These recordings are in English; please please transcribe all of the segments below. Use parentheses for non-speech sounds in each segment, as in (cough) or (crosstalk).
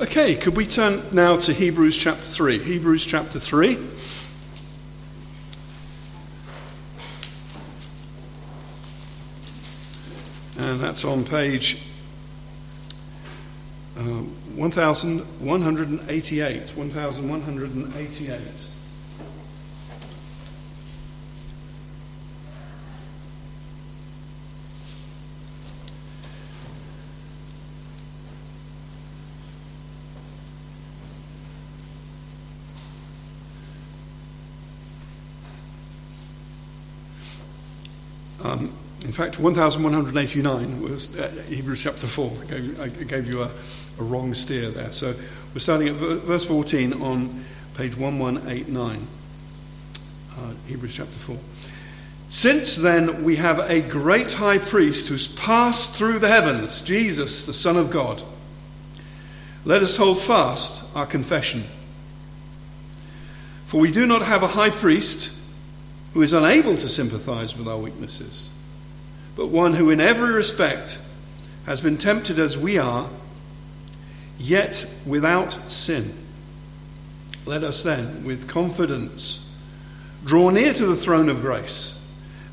Okay, could we turn now to Hebrews chapter 3? Hebrews chapter 3. And that's on page uh, 1188. 1188. Um, in fact, 1189 was uh, Hebrews chapter 4. I gave, I gave you a, a, wrong steer there. So we're starting at verse 14 on page 1189, uh, Hebrews chapter 4. Since then, we have a great high priest who's passed through the heavens, Jesus, the Son of God. Let us hold fast our confession. For we do not have a high priest who is unable to sympathize with our weaknesses, but one who in every respect has been tempted as we are, yet without sin. Let us then, with confidence, draw near to the throne of grace,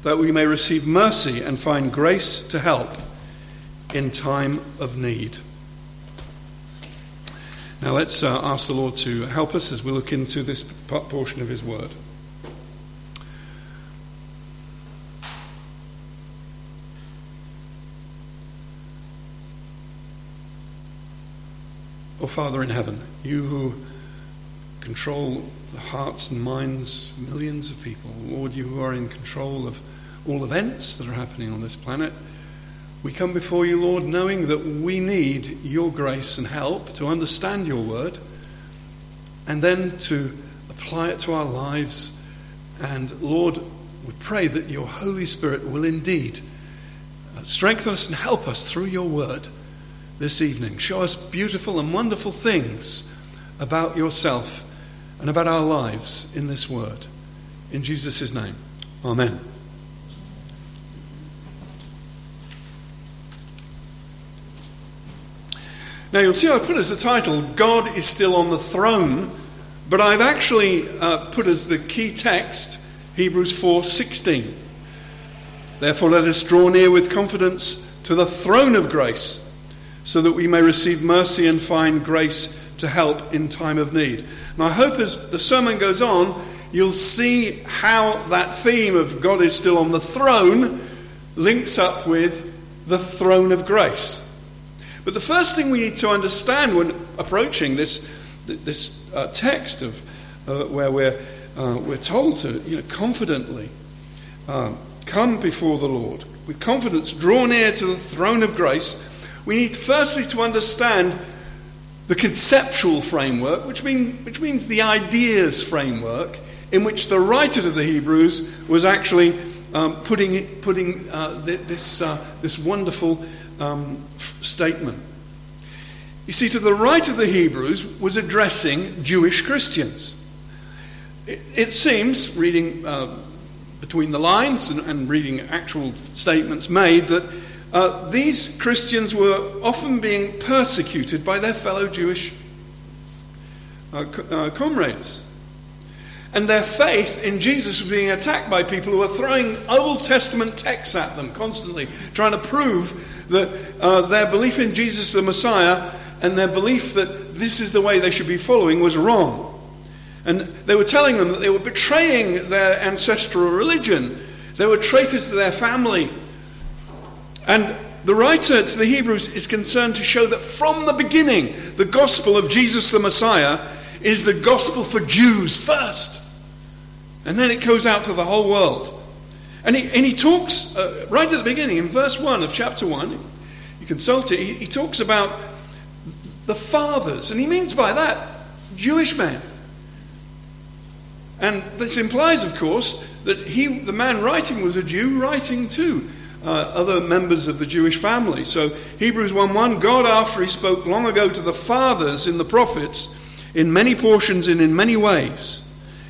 that we may receive mercy and find grace to help in time of need. Now let's uh, ask the Lord to help us as we look into this portion of His Word. O Father in heaven, you who control the hearts and minds of millions of people, Lord, you who are in control of all events that are happening on this planet, we come before you, Lord, knowing that we need your grace and help to understand your word and then to apply it to our lives. And Lord, we pray that your Holy Spirit will indeed uh, strengthen us and help us through your word this evening. Show us beautiful and wonderful things about yourself and about our lives in this word. In Jesus' name, Amen. Now, you'll see I put as the title, God is still on the throne, but I've actually uh, put as the key text, Hebrews 4:16. Therefore, let us draw near with confidence to the throne of grace so that we may receive mercy and find grace to help in time of need. And I hope as the sermon goes on, you'll see how that theme of God is still on the throne links up with the throne of grace. But the first thing we need to understand when approaching this, this uh, text of uh, where we're, uh, we're told to you know, confidently uh, come before the Lord, with confidence draw near to the throne of grace we need firstly to understand the conceptual framework, which, mean, which means the ideas framework, in which the writer of the Hebrews was actually um, putting, putting uh, this, uh, this wonderful um, statement. You see, to the writer of the Hebrews was addressing Jewish Christians. It, it seems, reading uh, between the lines and, and reading actual statements made, that uh, these Christians were often being persecuted by their fellow Jewish uh, uh, comrades. And their faith in Jesus was being attacked by people who were throwing Old Testament texts at them constantly, trying to prove that uh, their belief in Jesus the Messiah and their belief that this is the way they should be following was wrong. And they were telling them that they were betraying their ancestral religion, they were traitors to their family, and the writer to the Hebrews is concerned to show that from the beginning, the gospel of Jesus the Messiah is the gospel for Jews first. And then it goes out to the whole world. And he, and he talks uh, right at the beginning, in verse 1 of chapter 1, you consult it, he, he talks about the fathers. And he means by that Jewish men. And this implies, of course, that he, the man writing was a Jew writing too uh, other members of the Jewish family. So, Hebrews 1 1 God, after he spoke long ago to the fathers in the prophets, in many portions and in many ways,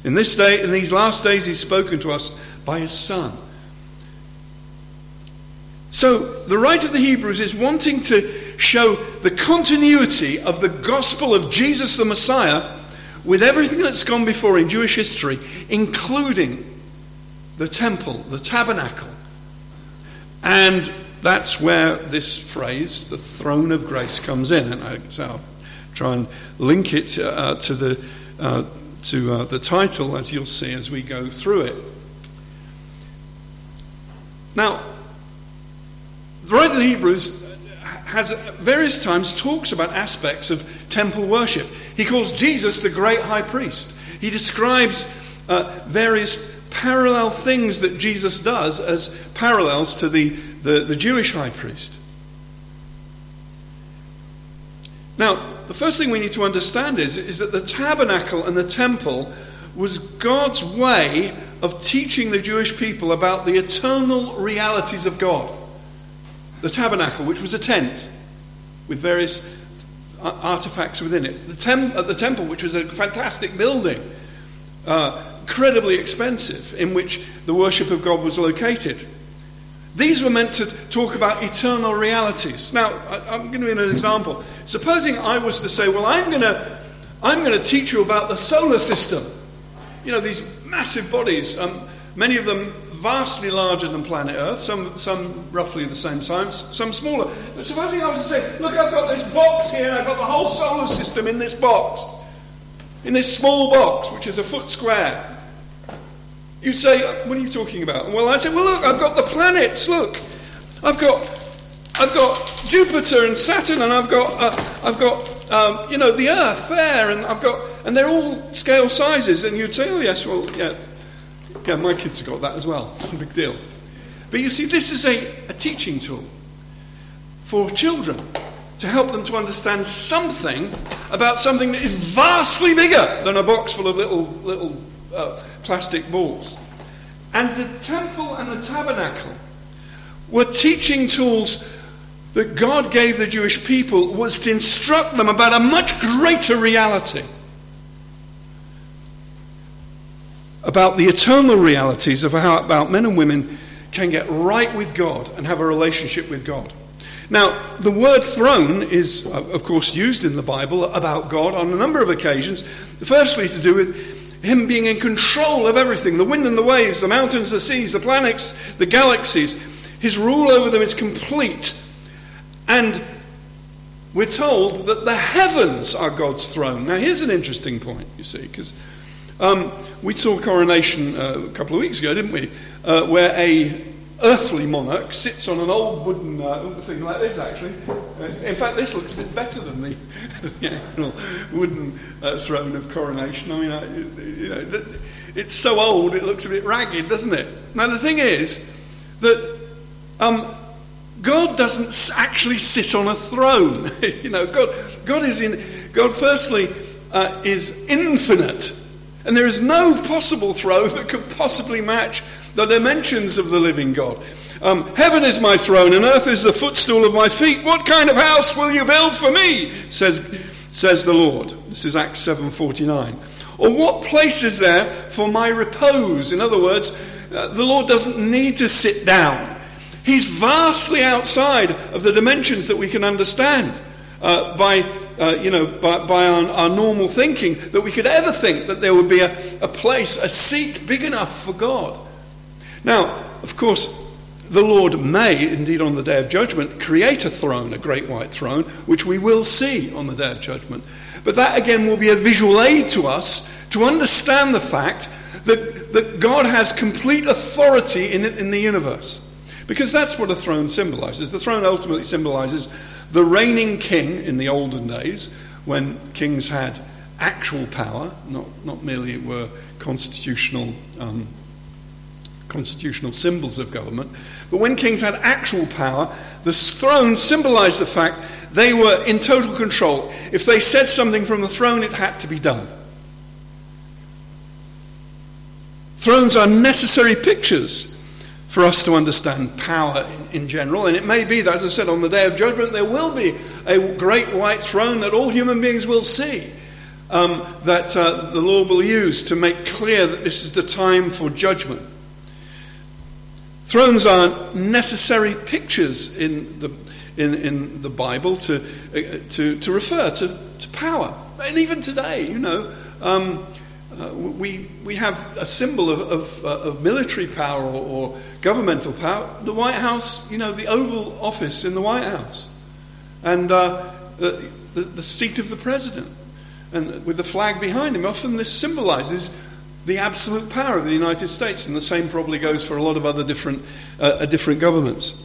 in this day, in these last days, he's spoken to us by his Son. So, the writer of the Hebrews is wanting to show the continuity of the gospel of Jesus the Messiah with everything that's gone before in Jewish history, including the temple, the tabernacle. And that's where this phrase, the throne of grace, comes in. And I, so I'll try and link it uh, to, the, uh, to uh, the title, as you'll see as we go through it. Now, the writer of the Hebrews has at various times talks about aspects of temple worship. He calls Jesus the great high priest. He describes uh, various parallel things that Jesus does as parallels to the, the, the Jewish high priest. Now, the first thing we need to understand is, is that the tabernacle and the temple was God's way of teaching the Jewish people about the eternal realities of God. The tabernacle, which was a tent with various artifacts within it. The, tem- the temple, which was a fantastic building, uh, incredibly expensive, in which the worship of God was located. These were meant to talk about eternal realities. Now, I, am going to give an example. Supposing I was to say, well, I'm going to, I'm going to teach you about the solar system. You know, these massive bodies, um, many of them vastly larger than planet Earth, some, some roughly the same size, some smaller. But supposing I was to say, look, I've got this box here, I've got the whole solar system in this box, in this small box, which is a foot square. You say, what are you talking about? Well, I say, well, look, I've got the planets, look. I've got, I've got Jupiter and Saturn, and I've got, uh, I've got, um, you know, the Earth there, and I've got, and they're all scale sizes. And you'd say, oh yes, well, yeah, yeah, my kids have got that as well. (laughs) Big deal. But you see, this is a, a teaching tool for children to help them to understand something about something that is vastly bigger than a box full of little, little uh, plastic balls. And the temple and the tabernacle were teaching tools that God gave the Jewish people was to instruct them about a much greater reality. about the eternal realities of how about men and women can get right with God and have a relationship with God. Now, the word throne is, of course, used in the Bible about God on a number of occasions. Firstly, to do with Him being in control of everything the wind and the waves, the mountains, the seas, the planets, the galaxies. His rule over them is complete. And we're told that the heavens are God's throne. Now, here's an interesting point, you see, because um, we saw coronation uh, a couple of weeks ago, didn't we? Uh, where a earthly monarch sits on an old wooden uh, thing like this, actually. Uh, in fact, this looks a bit better than the, (laughs) the actual wooden uh, throne of coronation. I mean, I, you know, it's so old it looks a bit ragged, doesn't it? Now, the thing is that um, God doesn't actually sit on a throne. (laughs) you know, God, God is in. God, firstly, uh, is infinite. And there is no possible throne that could possibly match the dimensions of the living God. Um, Heaven is my throne, and earth is the footstool of my feet. What kind of house will you build for me? says, says the Lord. This is Acts 7:49. Or what place is there for my repose? In other words, uh, the Lord doesn't need to sit down. He's vastly outside of the dimensions that we can understand uh, by uh, you know, by, by our, our, normal thinking that we could ever think that there would be a, a place, a seat big enough for God. Now, of course, the Lord may, indeed on the day of judgment, create a throne, a great white throne, which we will see on the day of judgment. But that again will be a visual aid to us to understand the fact that, that God has complete authority in, in the universe. Because that's what a throne symbolizes. The throne ultimately symbolizes the reigning king in the olden days, when kings had actual power, not, not merely were constitutional, um, constitutional symbols of government, but when kings had actual power, the throne symbolized the fact they were in total control. If they said something from the throne, it had to be done. Thrones are necessary pictures for us to understand power in, in, general. And it may be that, as I said, on the day of judgment, there will be a great white throne that all human beings will see. Um, that uh, the Lord will use to make clear that this is the time for judgment. Thrones are necessary pictures in the, in, in the Bible to, to, to refer to, to power. And even today, you know, um, uh, we, we have a symbol of, of, uh, of military power or, or, governmental power. The White House, you know, the Oval Office in the White House, and uh, the, the, the seat of the president, and with the flag behind him. Often this symbolizes the absolute power of the United States, and the same probably goes for a lot of other different, uh, different governments.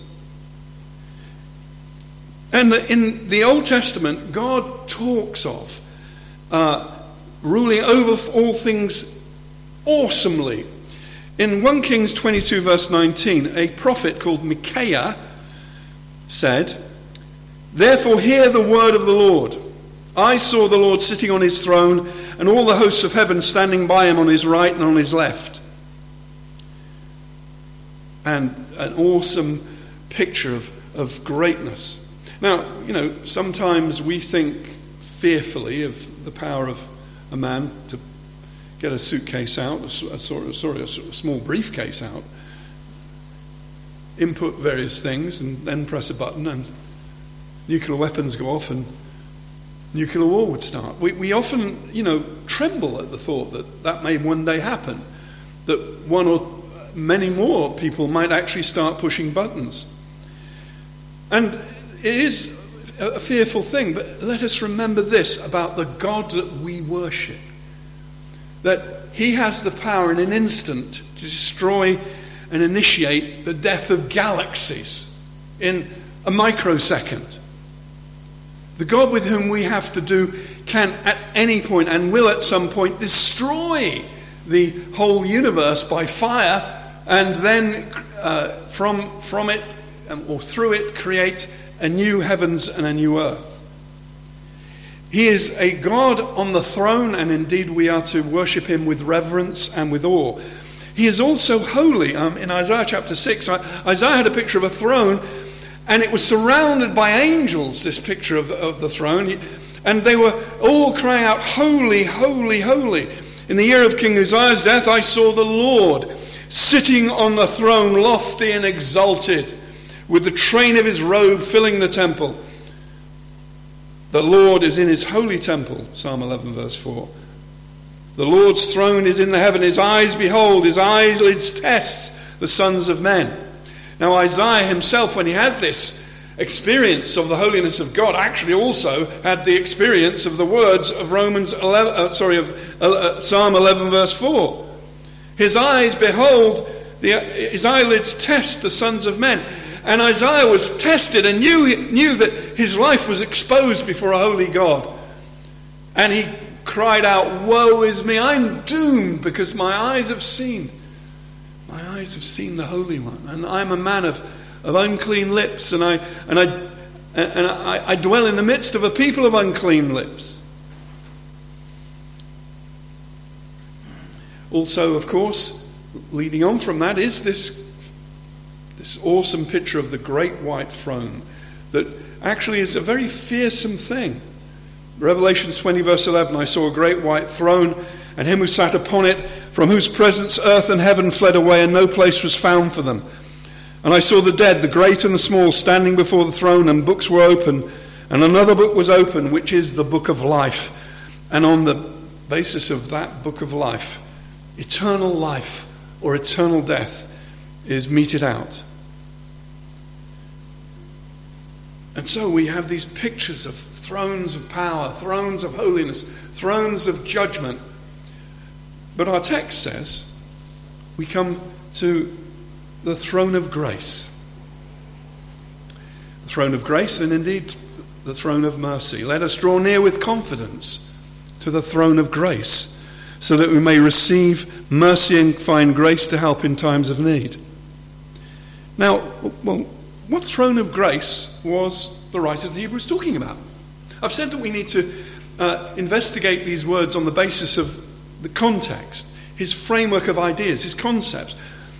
And in the Old Testament, God talks of uh, ruling over all things awesomely. In 1 Kings 22, verse 19, a prophet called Micaiah said, Therefore, hear the word of the Lord. I saw the Lord sitting on his throne, and all the hosts of heaven standing by him on his right and on his left. And an awesome picture of, of greatness. Now, you know, sometimes we think fearfully of the power of a man to get a suitcase out, a, sorry, sorry, a small briefcase out, input various things, and then press a button, and nuclear weapons go off, and nuclear war would start. We, we often, you know, tremble at the thought that that may one day happen, that one or many more people might actually start pushing buttons. And it is a fearful thing, but let us remember this about the God that we worship that he has the power in an instant to destroy and initiate the death of galaxies in a microsecond. The God with whom we have to do can at any point and will at some point destroy the whole universe by fire and then uh, from, from it um, or through it create a new heavens and a new earth. He is a God on the throne, and indeed we are to worship him with reverence and with awe. He is also holy. Um, in Isaiah chapter 6, Isaiah had a picture of a throne, and it was surrounded by angels, this picture of, of the throne. And they were all crying out, Holy, holy, holy. In the year of King Uzziah's death, I saw the Lord sitting on the throne, lofty and exalted with the train of his robe filling the temple. The Lord is in his holy temple, Psalm 11, verse 4. The Lord's throne is in the heaven. His eyes behold, his eyelids test the sons of men. Now, Isaiah himself, when he had this experience of the holiness of God, actually also had the experience of the words of Romans 11, uh, sorry, of uh, uh, Psalm 11, verse 4. His eyes behold, the, his eyelids test the sons of men. And Isaiah was tested and knew, knew that his life was exposed before a holy God. And he cried out, Woe is me, I'm doomed because my eyes have seen. Eyes have seen the Holy One. And I'm a man of, of unclean lips, and, I, and, I, and I, I dwell in the midst of a people of unclean lips. Also, of course, leading on from that is this this awesome picture of the great white throne that actually is a very fearsome thing. Revelation 20, verse 11 I saw a great white throne, and him who sat upon it, from whose presence earth and heaven fled away, and no place was found for them. And I saw the dead, the great and the small, standing before the throne, and books were open. And another book was open, which is the book of life. And on the basis of that book of life, eternal life or eternal death is meted out. And so we have these pictures of thrones of power, thrones of holiness, thrones of judgment. But our text says we come to the throne of grace. The throne of grace and indeed the throne of mercy. Let us draw near with confidence to the throne of grace so that we may receive mercy and find grace to help in times of need. Now, well, what throne of grace was the writer of the Hebrews talking about? I've said that we need to uh, investigate these words on the basis of the context, his framework of ideas, his concepts.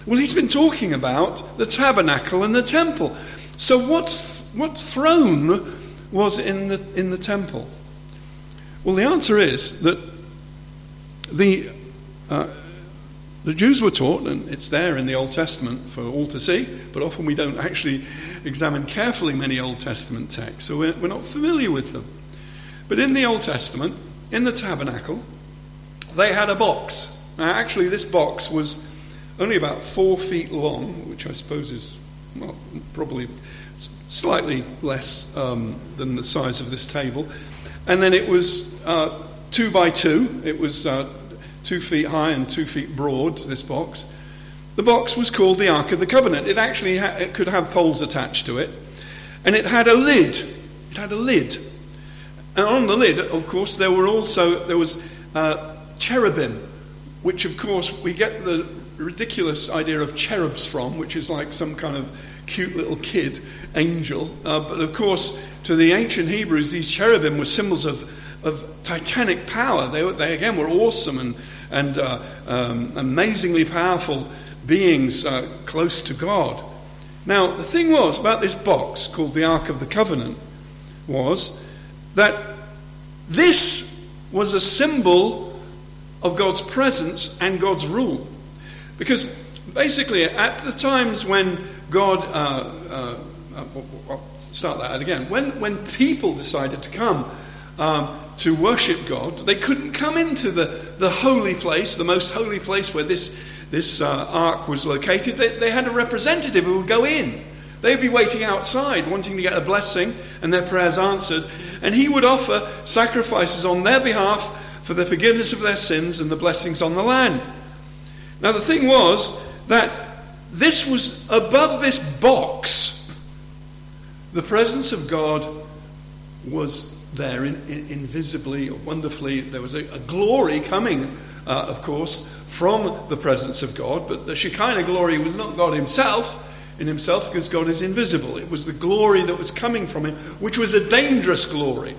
Well, he's been talking about the tabernacle and the temple. So, what, what throne was in the, in the temple? Well, the answer is that the uh, the Jews were taught, and it's there in the Old Testament for all to see, but often we don't actually examine carefully many Old Testament texts, so we're, we're not familiar with them. But in the Old Testament, in the tabernacle, they had a box. Now, actually, this box was only about four feet long, which I suppose is well, probably slightly less um, than the size of this table. And then it was uh, two by two. It was uh, two feet high and two feet broad, this box. The box was called the Ark of the Covenant. It actually ha- it could have poles attached to it. And it had a lid. It had a lid. And on the lid, of course, there were also, there was uh, cherubim, which of course we get the ridiculous idea of cherubs from, which is like some kind of cute little kid angel. Uh, but of course, to the ancient Hebrews, these cherubim were symbols of, of titanic power. They, they again were awesome and, and uh, um, amazingly powerful beings uh, close to God. Now, the thing was about this box called the Ark of the Covenant was that this was a symbol of God's presence and God's rule. Because basically, at the times when God, uh, uh, uh, start that out again, when, when people decided to come um, to worship God, they couldn't come into the, the holy place, the most holy place where this, this uh, ark was located. They, they had a representative who would go in. They'd be waiting outside, wanting to get a blessing and their prayers answered. And he would offer sacrifices on their behalf for the forgiveness of their sins and the blessings on the land. Now, the thing was that this was above this box, the presence of God was there in, in, invisibly wonderfully. There was a, a glory coming, uh, of course, from the presence of God, but the Shekinah glory was not God Himself in Himself because God is invisible. It was the glory that was coming from Him, which was a dangerous glory.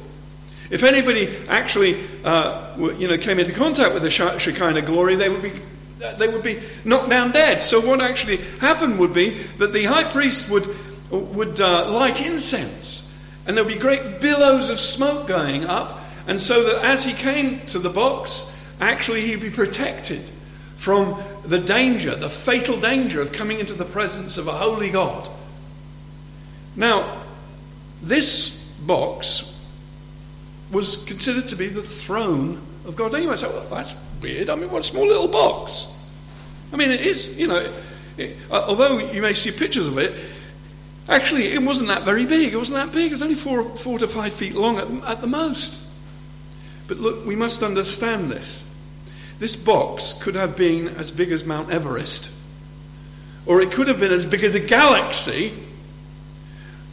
If anybody actually, uh, you know, came into contact with the Shekinah glory, they would be they would be knocked down dead. So what actually happened would be that the high priest would would uh, light incense, and there would be great billows of smoke going up, and so that as he came to the box, actually he'd be protected from the danger, the fatal danger of coming into the presence of a holy God. Now, this box was considered to be the throne of God. Now you might say, well, that's weird. I mean, what a small little box. I mean, it is, you know, it, uh, although you may see pictures of it, actually, it wasn't that very big. It wasn't that big. It was only four, four to five feet long at, at the most. But look, we must understand this. This box could have been as big as Mount Everest, or it could have been as big as a galaxy.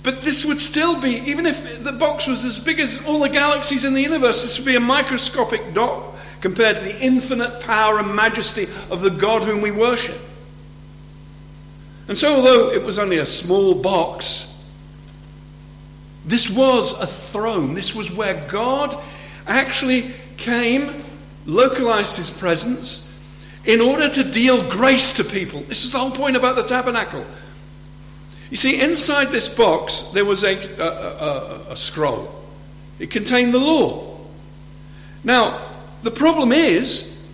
But this would still be, even if the box was as big as all the galaxies in the universe, this would be a microscopic dot compared to the infinite power and majesty of the God whom we worship. And so, although it was only a small box, this was a throne. This was where God actually came localized his presence in order to deal grace to people. This is the whole point about the tabernacle. You see, inside this box, there was a, a, a, a scroll, it contained the law. Now, the problem is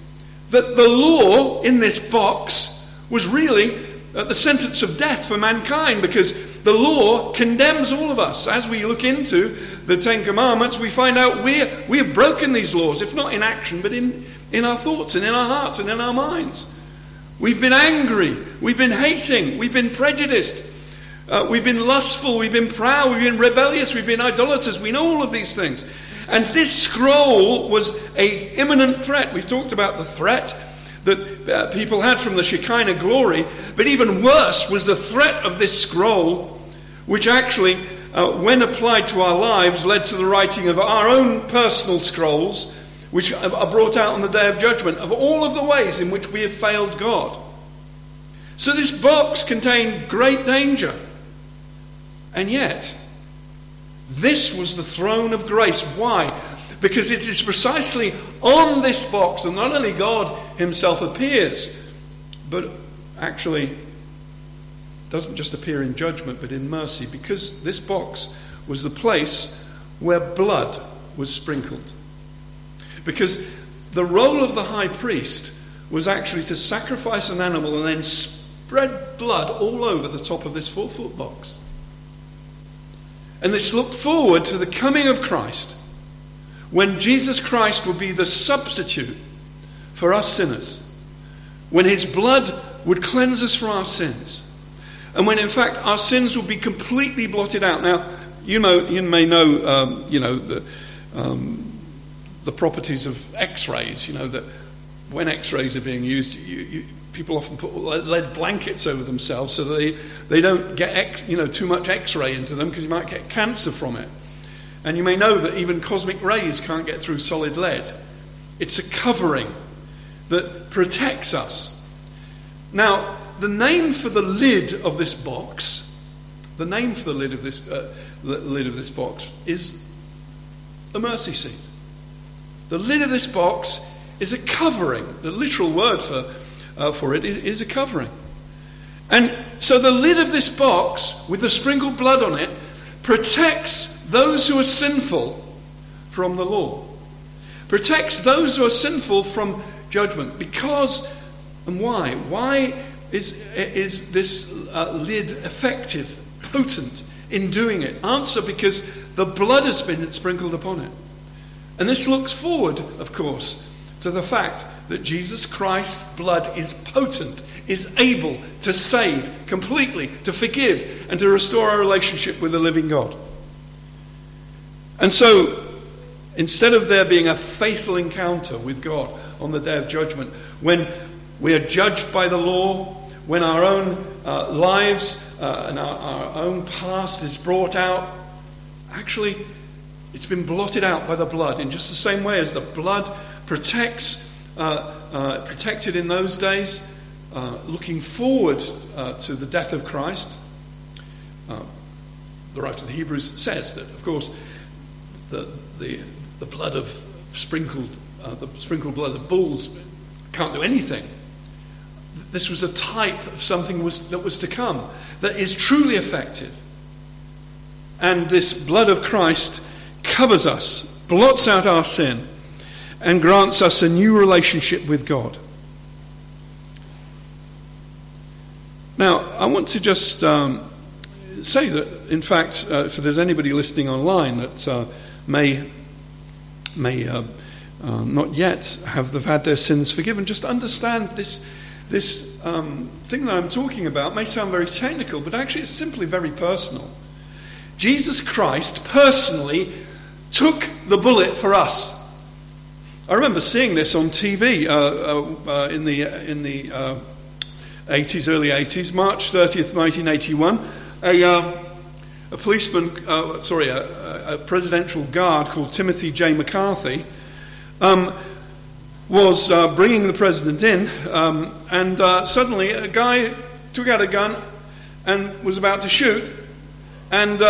that the law in this box was really the sentence of death for mankind because the law condemns all of us. As we look into the Ten Commandments, we find out we, we have broken these laws, if not in action, but in, in our thoughts and in our hearts and in our minds. We've been angry, we've been hating, we've been prejudiced, uh, we've been lustful, we've been proud, we've been rebellious, we've been idolaters. We know all of these things. And this scroll was a imminent threat. We've talked about the threat that uh, people had from the Shekinah glory, but even worse was the threat of this scroll, which actually, uh, when applied to our lives, led to the writing of our own personal scrolls, which are brought out on the day of judgment, of all of the ways in which we have failed God. So this box contained great danger. And yet, this was the throne of grace. Why? Because it is precisely on this box that not only God Himself appears, but actually doesn't just appear in judgment, but in mercy, because this box was the place where blood was sprinkled. Because the role of the high priest was actually to sacrifice an animal and then spread blood all over the top of this four foot box. And this look forward to the coming of Christ when Jesus Christ will be the substitute for us sinners, when his blood would cleanse us from our sins, and when in fact our sins will be completely blotted out. Now, you know, you may know, um, you know, the, um, the properties of X-rays. You know that when X-rays are being used, you, you, people often put lead blankets over themselves so they, they don't get X, you know, too much X-ray into them because you might get cancer from it. And you may know that even cosmic rays can't get through solid lead. It's a covering that protects us. Now, the name for the lid of this box, the name for the lid of this, uh, lid of this box is a mercy seat. The lid of this box is a covering. The literal word for, uh, for it is, is a covering. And so the lid of this box, with the sprinkled blood on it, protects those who are sinful from the law, protects those who are sinful from judgment. Because, and why? Why is, is this uh, lid effective, potent in doing it? Answer because the blood has been sprinkled upon it. And this looks forward, of course, to the fact that Jesus Christ's blood is potent, is able to save completely, to forgive, and to restore our relationship with the living God. And so, instead of there being a fatal encounter with God on the day of judgment, when we are judged by the law, when our own uh, lives uh, and our, our own past is brought out, actually, it's been blotted out by the blood in just the same way as the blood protects, uh, uh, protected in those days, uh, looking forward uh, to the death of Christ. Uh, the writer of the Hebrews says that, of course, the, the, the blood of sprinkled, the sprinkled blood of bulls can't do anything. This was a type of something was, that was to come that is truly effective. And this blood of Christ covers us, blots out our sin, and grants us a new relationship with God. Now, I want to just um, say that, in fact, uh, if there's anybody listening online that uh, may, may uh, uh not yet have had their sins forgiven, just understand this, this um, thing that I'm talking about may sound very technical, but actually it's simply very personal. Jesus Christ personally took the bullet for us. I remember seeing this on TV uh, uh, uh, in the, in the 80s, uh, early 80s, March 30th, 1981. A, uh, a policeman, uh, sorry, a, a, presidential guard called Timothy J. McCarthy um, was bringing the president in, um, and suddenly a guy took out a gun and was about to shoot, and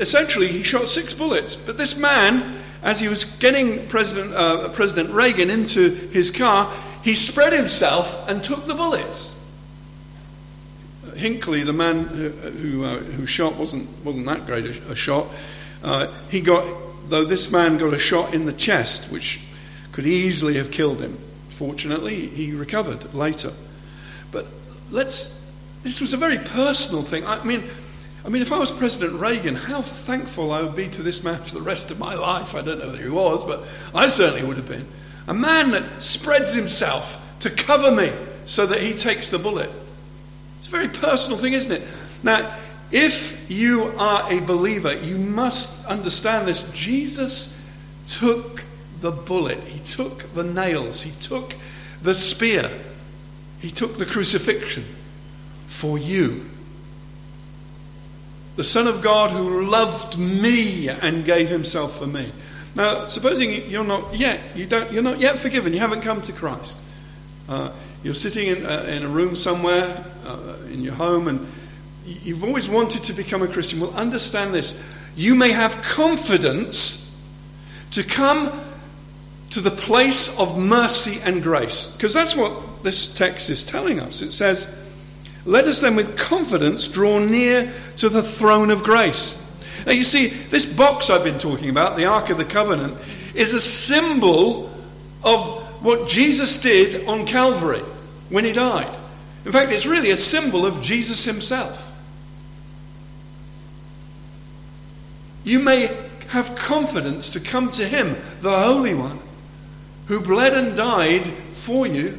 essentially, he shot six bullets. But this man, as he was getting President, uh, President Reagan into his car, he spread himself and took the bullets. Hinckley, the man who, who, uh, who shot, wasn't, wasn't that great a, a shot. Uh, he got, though this man got a shot in the chest, which could easily have killed him. Fortunately, he recovered later. But let's, this was a very personal thing. I mean, I mean, if I was President Reagan, how thankful I would be to this man for the rest of my life. I don't know who he was, but I certainly would have been. A man that spreads himself to cover me so that he takes the bullet. It's a very personal thing, isn't it? Now, if you are a believer, you must understand this. Jesus took the bullet, he took the nails, he took the spear, he took the crucifixion for you the Son of God who loved me and gave himself for me. Now, supposing you're not yet, you don't, you're not yet forgiven, you haven't come to Christ. Uh, you're sitting in, uh, in, a room somewhere uh, in your home and you've always wanted to become a Christian. Well, understand this. You may have confidence to come to the place of mercy and grace. Because that's what this text is telling us. It says, let us then with confidence draw near to the throne of grace. Now, you see, this box I've been talking about, the Ark of the Covenant, is a symbol of what Jesus did on Calvary when he died. In fact, it's really a symbol of Jesus himself. you may have confidence to come to Him, the Holy One, who bled and died for you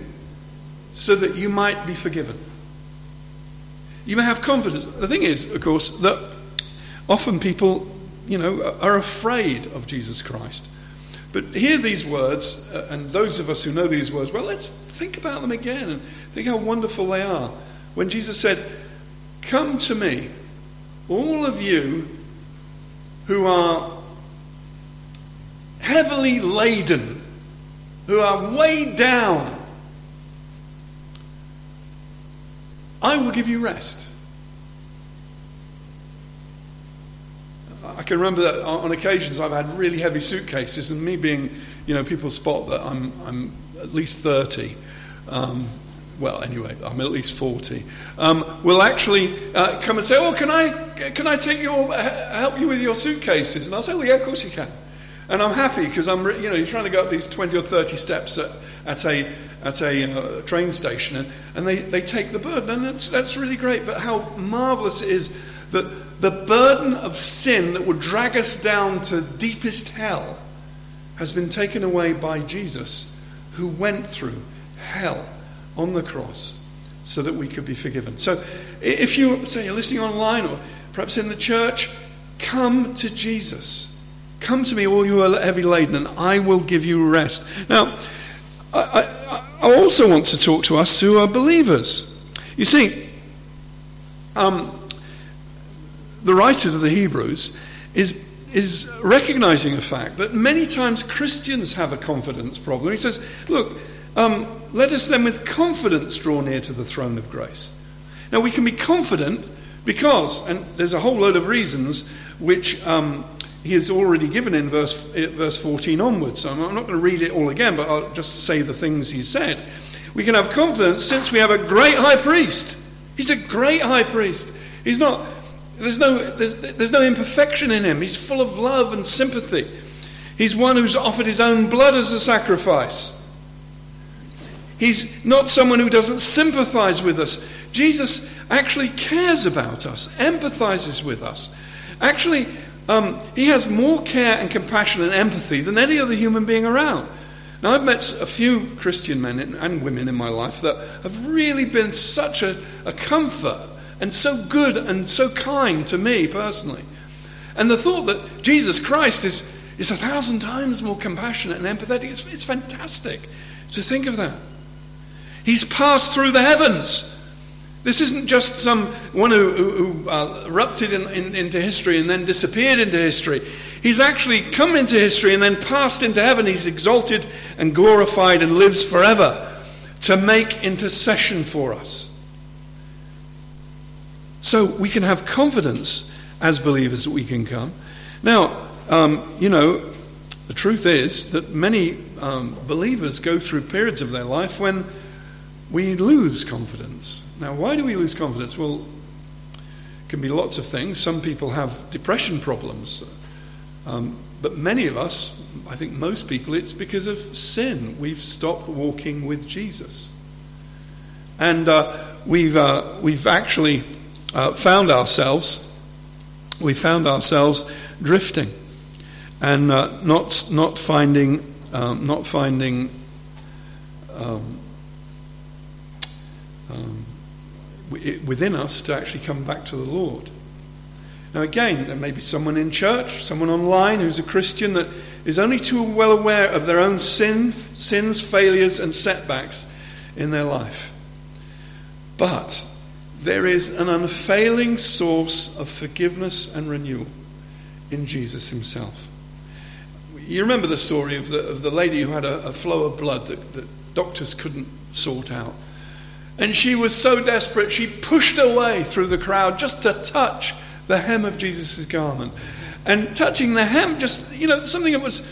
so that you might be forgiven. You may have confidence. The thing is, of course, that often people, you know, are afraid of Jesus Christ. But hear these words, uh, and those of us who know these words, well, let's think about them again and think how wonderful they are. When Jesus said, Come to me, all of you who are heavily laden, who are weighed down, I will give you rest. I can remember that on occasions I've had really heavy suitcases, and me being, you know, people spot that I'm, I'm at least 30. Um, well, anyway, I'm at least 40, um, will actually uh, come and say, Oh, can I, can I take your, help you with your suitcases? And I'll say, Well, yeah, of course you can. And I'm happy because I'm, you know, you're trying to go up these 20 or 30 steps at, at a, at a uh, train station, and, and they, they take the burden, and that's, that's really great. But how marvelous it is that the burden of sin that would drag us down to deepest hell has been taken away by Jesus, who went through hell on the cross so that we could be forgiven. So if you say you're listening online or perhaps in the church, come to Jesus. Come to me, all you are heavy laden, and I will give you rest. Now, I, I, also want to talk to us who are believers. You see, um, the writer of the Hebrews is, is recognizing the fact that many times Christians have a confidence problem. He says, Look, um, let us then with confidence draw near to the throne of grace. Now, we can be confident because, and there's a whole load of reasons which um, he has already given in verse, verse 14 onwards. So I'm not going to read it all again, but I'll just say the things he said. We can have confidence since we have a great high priest. He's a great high priest. He's not, there's no, there's, there's no imperfection in him. He's full of love and sympathy. He's one who's offered his own blood as a sacrifice. He's not someone who doesn't sympathize with us. Jesus actually cares about us, empathizes with us. Actually, um, he has more care and compassion and empathy than any other human being around. Now, I've met a few Christian men and women in my life that have really been such a, a comfort and so good and so kind to me personally. And the thought that Jesus Christ is, is a thousand times more compassionate and empathetic, it's, it's fantastic to think of that. He's passed through the heavens. This isn't just some one who, who, who uh, erupted in, in, into history and then disappeared into history. He's actually come into history and then passed into heaven. He's exalted and glorified and lives forever to make intercession for us. So we can have confidence as believers that we can come. Now, um, you know, the truth is that many um, believers go through periods of their life when we lose confidence. Now, why do we lose confidence? Well, it can be lots of things. Some people have depression problems. Um, but many of us, I think most people, it's because of sin. We've stopped walking with Jesus. And uh, we've, uh, we've actually uh, found ourselves, we found ourselves drifting and uh, not, not finding, um, not finding um, um, within us to actually come back to the Lord. Now, again, there may be someone in church, someone online who's a Christian that is only too well aware of their own sin, sins, failures, and setbacks in their life. But there is an unfailing source of forgiveness and renewal in Jesus Himself. You remember the story of the, of the lady who had a, a flow of blood that, that doctors couldn't sort out. And she was so desperate, she pushed her way through the crowd just to touch the hem of Jesus' garment. And touching the hem, just, you know, something that was,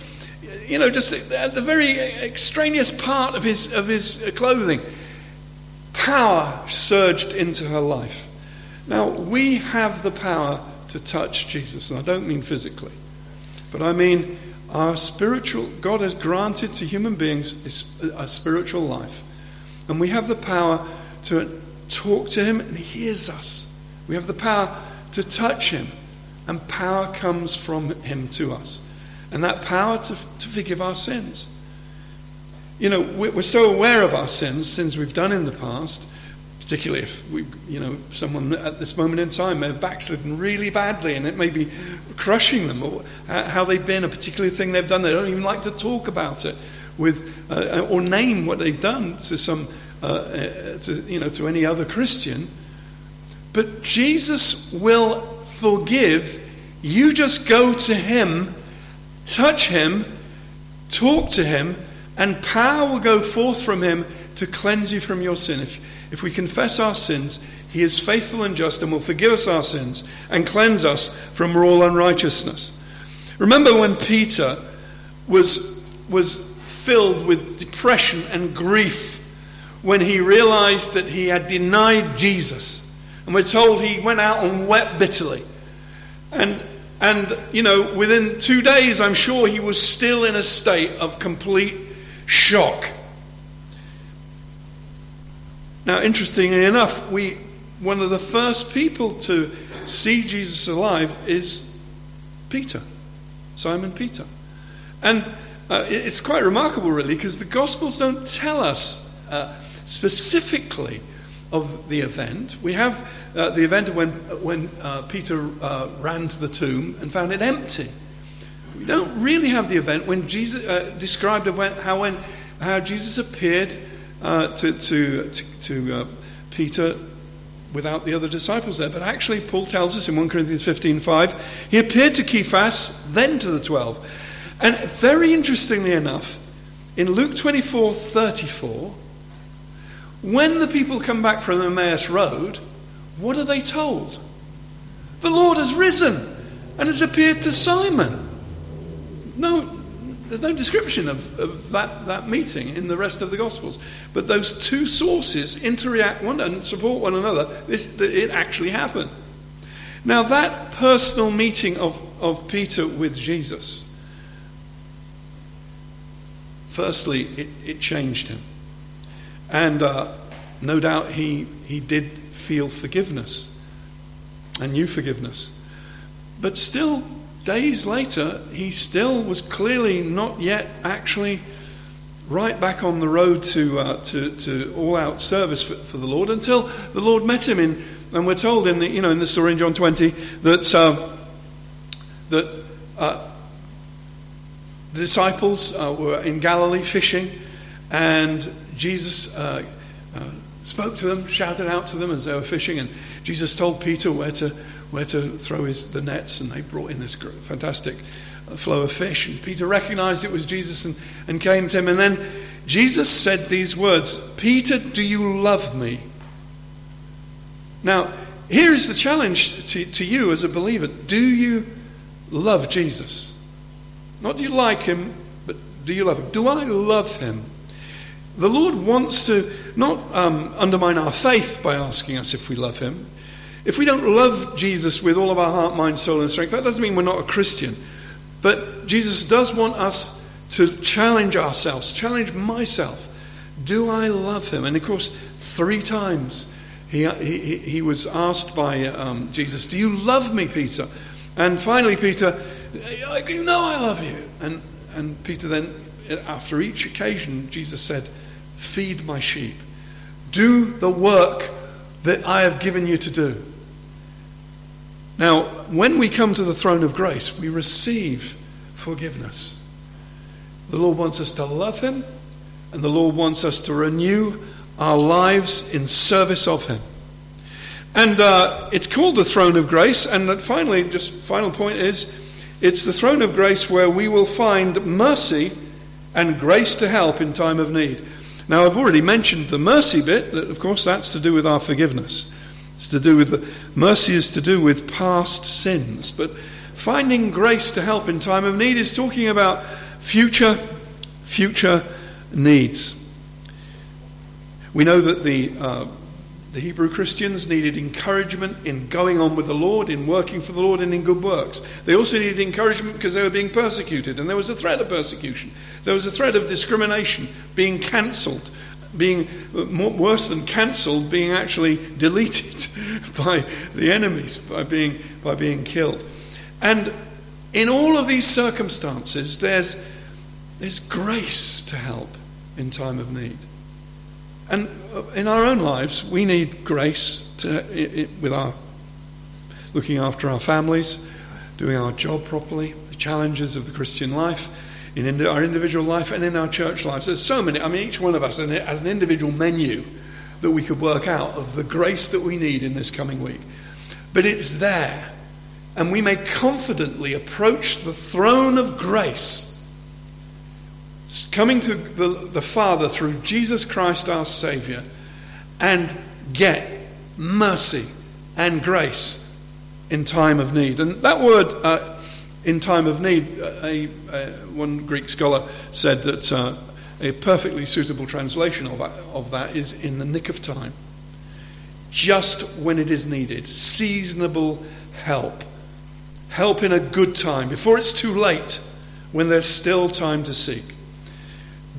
you know, just at the very extraneous part of his, of his clothing, power surged into her life. Now, we have the power to touch Jesus, and I don't mean physically, but I mean our spiritual, God has granted to human beings a spiritual life. And we have the power to talk to Him, and He hears us. We have the power to touch Him and power comes from Him to us. And that power to, to forgive our sins. You know, we're so aware of our sins, sins we've done in the past, particularly if we, you know, someone at this moment in time may have backslidden really badly and it may be crushing them, or how they've been, a particular thing they've done. They don't even like to talk about it with, uh, or name what they've done to some, uh, uh to, you know, to any other Christian. But Jesus will forgive. You just go to Him, touch Him, talk to Him, and power will go forth from Him to cleanse you from your sin. If, if we confess our sins, He is faithful and just and will forgive us our sins and cleanse us from all unrighteousness. Remember when Peter was, was filled with depression and grief when he realized that he had denied Jesus and we're told he went out and wept bitterly. And, and, you know, within two days, I'm sure he was still in a state of complete shock. Now, interestingly enough, we, one of the first people to see Jesus alive is Peter, Simon Peter. And uh, it's quite remarkable, really, because the Gospels don't tell us uh, specifically of the event. We have uh, the event of when, when uh, Peter uh, ran to the tomb and found it empty. We don't really have the event when Jesus uh, described of when, how, when, how Jesus appeared to, to, to, to Peter without the other disciples there. But actually, Paul tells us in 1 Corinthians 15.5, he appeared to Cephas, then to the twelve. And very interestingly enough, in Luke 24.34, when the people come back from Emmaus Road, what are they told? The Lord has risen and has appeared to Simon. No, there's no description of, of that, that meeting in the rest of the Gospels. But those two sources interact one and support one another. This, it actually happened. Now, that personal meeting of, of Peter with Jesus, firstly, it, it changed him. And uh, no doubt he, he did feel forgiveness and knew forgiveness. But still, days later, he still was clearly not yet actually right back on the road to, uh, to, to all out service for, for, the Lord until the Lord met him in, and we're told in the, you know, in the story in John 20 that, uh, that uh, the disciples uh, were in Galilee fishing, and Jesus uh, uh, spoke to them, shouted out to them as they were fishing, and Jesus told Peter where to where to throw his, the nets, and they brought in this fantastic uh, flow of fish. And Peter recognized it was Jesus and, and came to him. And then Jesus said these words Peter, do you love me? Now, here is the challenge to, to you as a believer do you love Jesus? Not do you like him, but do you love him? Do I love him? The Lord wants to not um, undermine our faith by asking us if we love Him. If we don't love Jesus with all of our heart, mind, soul, and strength, that doesn't mean we're not a Christian. But Jesus does want us to challenge ourselves, challenge myself. Do I love Him? And of course, three times he, he, he was asked by um, Jesus, Do you love me, Peter? And finally, Peter, You know I love you. And, and Peter then, after each occasion, Jesus said, Feed my sheep. Do the work that I have given you to do. Now, when we come to the throne of grace, we receive forgiveness. The Lord wants us to love Him, and the Lord wants us to renew our lives in service of Him. And uh, it's called the throne of grace. And finally, just final point is, it's the throne of grace where we will find mercy and grace to help in time of need. Now, I've already mentioned the mercy bit, that of course that's to do with our forgiveness. It's to do with the, mercy is to do with past sins. But finding grace to help in time of need is talking about future, future needs. We know that the uh, the Hebrew Christians needed encouragement in going on with the Lord, in working for the Lord, and in good works. They also needed encouragement because they were being persecuted, and there was a threat of persecution. There was a threat of discrimination, being cancelled, being more, worse than cancelled, being actually (laughs) deleted (laughs) by the enemies, by being, by being killed. And in all of these circumstances, there's, there's grace to help in time of need. And uh, Uh, in our own lives, we need grace to, it, with our looking after our families, doing our job properly, the challenges of the Christian life, in our individual life, and in our church lives. There's so many. I mean, each one of us has an individual menu that we could work out of the grace that we need in this coming week. But it's there. And we may confidently approach the throne of grace, coming to the, the Father through Jesus Christ our Saviour, and get mercy and grace in time of need. And that word, uh, in time of need, uh, a, a, one Greek scholar said that uh, a perfectly suitable translation of that, of that is in the nick of time. Just when it is needed. Seasonable help. Help in a good time, before it's too late, when there's still time to seek.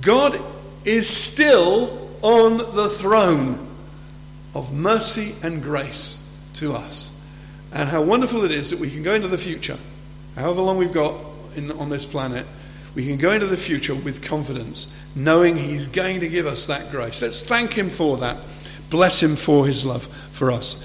God is still on the throne of mercy and grace to us. And how wonderful it is that we can go into the future, however long we've got in, on this planet, we can go into the future with confidence, knowing He's going to give us that grace. Let's thank Him for that. Bless Him for His love for us.